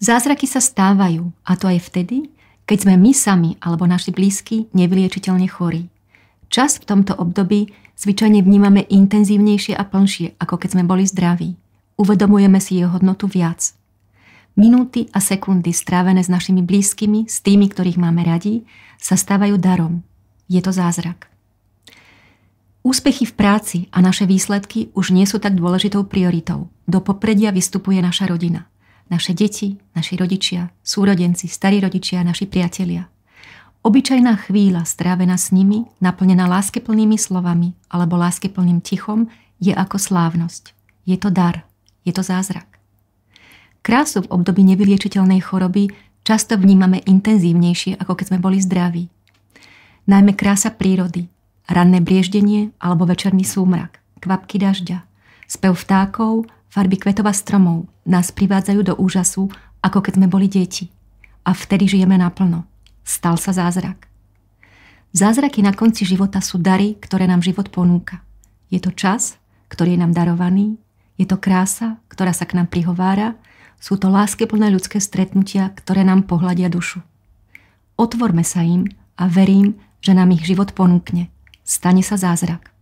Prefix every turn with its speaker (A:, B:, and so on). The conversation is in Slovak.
A: Zázraky sa stávajú, a to aj vtedy, keď sme my sami alebo naši blízky nevyliečiteľne chorí. Čas v tomto období zvyčajne vnímame intenzívnejšie a plnšie, ako keď sme boli zdraví. Uvedomujeme si jeho hodnotu viac. Minúty a sekundy strávené s našimi blízkymi, s tými, ktorých máme radi, sa stávajú darom. Je to zázrak. Úspechy v práci a naše výsledky už nie sú tak dôležitou prioritou. Do popredia vystupuje naša rodina. Naše deti, naši rodičia, súrodenci, starí rodičia, naši priatelia. Obyčajná chvíľa strávená s nimi, naplnená láskeplnými slovami alebo láskeplným tichom, je ako slávnosť. Je to dar. Je to zázrak. Krásu v období nevyliečiteľnej choroby často vnímame intenzívnejšie, ako keď sme boli zdraví. Najmä krása prírody, ranné brieždenie alebo večerný súmrak, kvapky dažďa, spev vtákov, farby kvetova stromov nás privádzajú do úžasu, ako keď sme boli deti. A vtedy žijeme naplno. Stal sa zázrak. Zázraky na konci života sú dary, ktoré nám život ponúka. Je to čas, ktorý je nám darovaný, je to krása, ktorá sa k nám prihovára, sú to láskeplné ľudské stretnutia, ktoré nám pohľadia dušu. Otvorme sa im a verím, že nám ich život ponúkne stane sa zázrak.